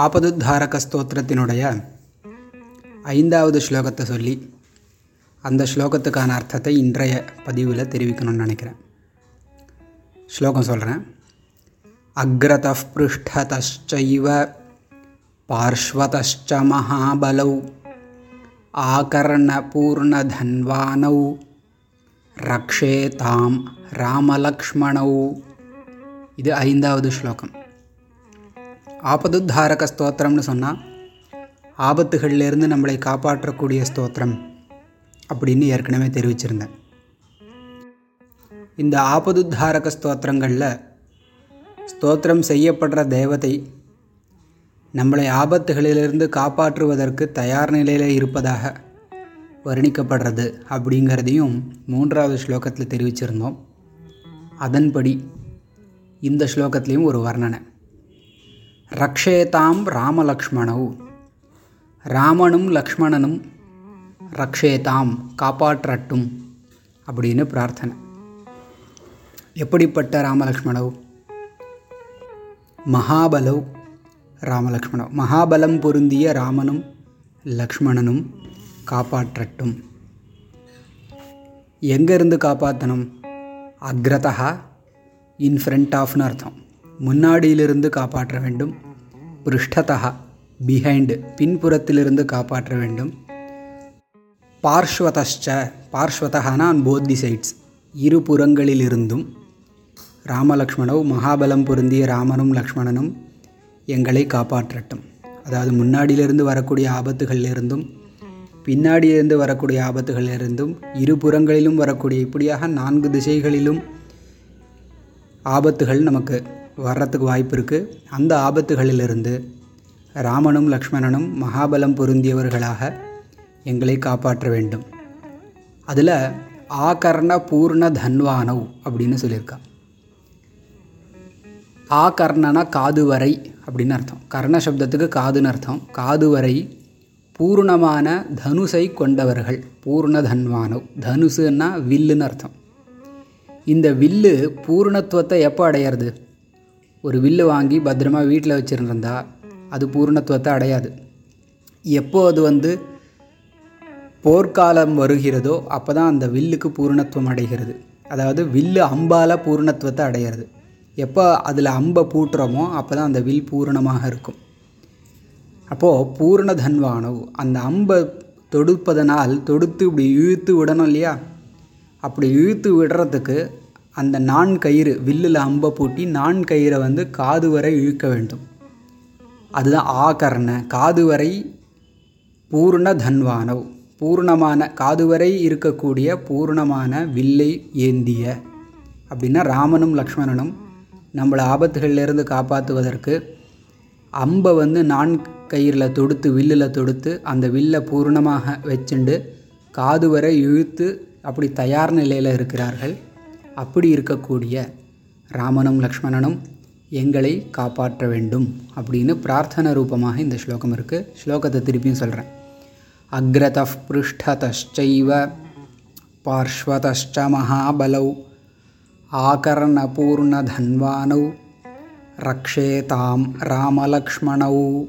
ஆபதுத்தாரக ஸ்தோத்திரத்தினுடைய ஐந்தாவது ஸ்லோகத்தை சொல்லி அந்த ஸ்லோகத்துக்கான அர்த்தத்தை இன்றைய பதிவில் தெரிவிக்கணும்னு நினைக்கிறேன். ஸ்லோகம் சொல்கிறேன் அக்ரத பிருஷ்டதைவ பார்ஷ்வதச்ச மகாபலௌ ஆகர்ணபூர்ணதன்வானௌ ரக்ஷேதாம் ராமலக்ஷ்மணௌ. இது ஐந்தாவது ஸ்லோகம். ஆபதுத்தாரக ஸ்தோத்திரம்னு சொன்னால் ஆபத்துகள்லேருந்து நம்மளை காப்பாற்றக்கூடிய ஸ்தோத்திரம் அப்படின்னு ஏற்கனவே தெரிவிச்சிருந்தேன். இந்த ஆபதுத்தாரக ஸ்தோத்திரங்களில் ஸ்தோத்திரம் செய்யப்படுற தேவதை நம்மளை ஆபத்துகளிலிருந்து காப்பாற்றுவதற்கு தயார் நிலையில் இருப்பதாக வர்ணிக்கப்படுறது அப்படிங்கிறதையும் மூன்றாவது ஸ்லோகத்தில் தெரிவிச்சிருந்தோம். அதன்படி இந்த ஸ்லோகத்துலேயும் ஒரு வர்ணனை. ரக்ஷேதாம் ராமலக்ஷ்மணவு. ராமனும் லக்ஷ்மணனும் ரக்ஷேதாம் காப்பாற்றட்டும் அப்படின்னு பிரார்த்தனை. எப்படிப்பட்ட ராமலக்ஷ்மணவு? மகாபலவ் ராமலக்ஷ்மணவ். மகாபலம் பொருந்திய ராமனும் லக்ஷ்மணனும் காப்பாற்றட்டும். எங்கேருந்து காப்பாற்றணும் அக்ரதா இன் ஃப்ரண்ட் ஆஃப்னு அர்த்தம். முன்னாடியிலிருந்து காப்பாற்ற வேண்டும். பிருஷ்டதா பிஹைண்டு பின்புறத்திலிருந்து காப்பாற்ற வேண்டும். பார்ஷ்வதஷ்ச பார்ஷ்வதகானா ஆன் போத் தி சைட்ஸ் இரு புறங்களிலிருந்தும். ராமலக்ஷ்மணவ் மகாபலம் பொருந்திய ராமனும் லக்ஷ்மணனும் எங்களை காப்பாற்றட்டும். அதாவது முன்னாடியிலிருந்து வரக்கூடிய ஆபத்துகளிலிருந்தும் பின்னாடியிலிருந்து வரக்கூடிய ஆபத்துகளிலிருந்தும் இரு புறங்களிலும் வரக்கூடிய இப்படியாக நான்கு திசைகளிலும் ஆபத்துகள் நமக்கு வர்றதுக்கு வாய்ப்பு இருக்குது அந்த ஆபத்துகளிலிருந்து ராமனும் லக்ஷ்மணனும் மகாபலம் பொருந்தியவர்களாக எங்களை காப்பாற்ற வேண்டும். அதில் ஆகர்ண பூர்ண தன்வானவ் அப்படின்னு சொல்லியிருக்கா. ஆகர்ணனா காது வரை அப்படின்னு அர்த்தம். கர்ண சப்தத்துக்கு காதுன்னு அர்த்தம். காது வரை பூர்ணமான தனுசை கொண்டவர்கள். பூர்ண தன்வானவ் தனுசுன்னா வில்லுன்னு அர்த்தம். இந்த வில்லு பூர்ணத்துவத்தை எப்போ அடையிறது? ஒரு வில்லு வாங்கி பத்திரமா வீட்டில் வச்சுருந்தா அது பூர்ணத்துவத்தை அடையாது. எப்போ அது வந்து போர்க்காலம் வருகிறதோ அப்போ தான் அந்த வில்லுக்கு பூர்ணத்துவம் அடைகிறது. அதாவது வில்லு அம்பால் பூர்ணத்துவத்தை அடையிறது. எப்போ அதில் அம்பை பூட்டுறோமோ அப்போ தான் அந்த வில் பூரணமாக இருக்கும். அப்போது பூர்ண தன்வானவ் அந்த அம்பை தொடுப்பதனால் தொடுத்து இப்படி இழுத்து விடணும் இல்லையா? அப்படி இழுத்து விடுறதுக்கு அந்த நான் கயிறு வில்லில் அம்பை பூட்டி நான் கயிறை வந்து காது வரை இழுக்க வேண்டும். அதுதான் ஆகர்ண காது வரை பூர்ண தன்வானவ். பூர்ணமான காது வரை இருக்கக்கூடிய பூர்ணமான வில்லை ஏந்திய. அப்படின்னா ராமனும் லக்ஷ்மணனும் நம்மளை ஆபத்துகளிலிருந்து காப்பாற்றுவதற்கு அம்பை வந்து நான் கயிறில் தொடுத்து வில்லில் தொடுத்து அந்த வில்லை பூர்ணமாக வச்சுண்டு காது வரை இழுத்து அப்படி தயார் நிலையில் இருக்கிறார்கள். அப்படி இருக்கக்கூடிய ராமனும் லக்ஷ்மணனும் எங்களை காப்பாற்ற வேண்டும் அப்படின்னு பிரார்த்தனை ரூபமாக இந்த ஸ்லோகம் இருக்குது ஸ்லோகத்தை திருப்பியும் சொல்கிறேன் அக்ரத பிருஷ்டதைவ பார்ஷ்வதச்ச மகாபலௌ ஆகர்ணபூர்ணதன்வானௌ ரக்ஷேதாம் ராமலக்ஷ்மணௌ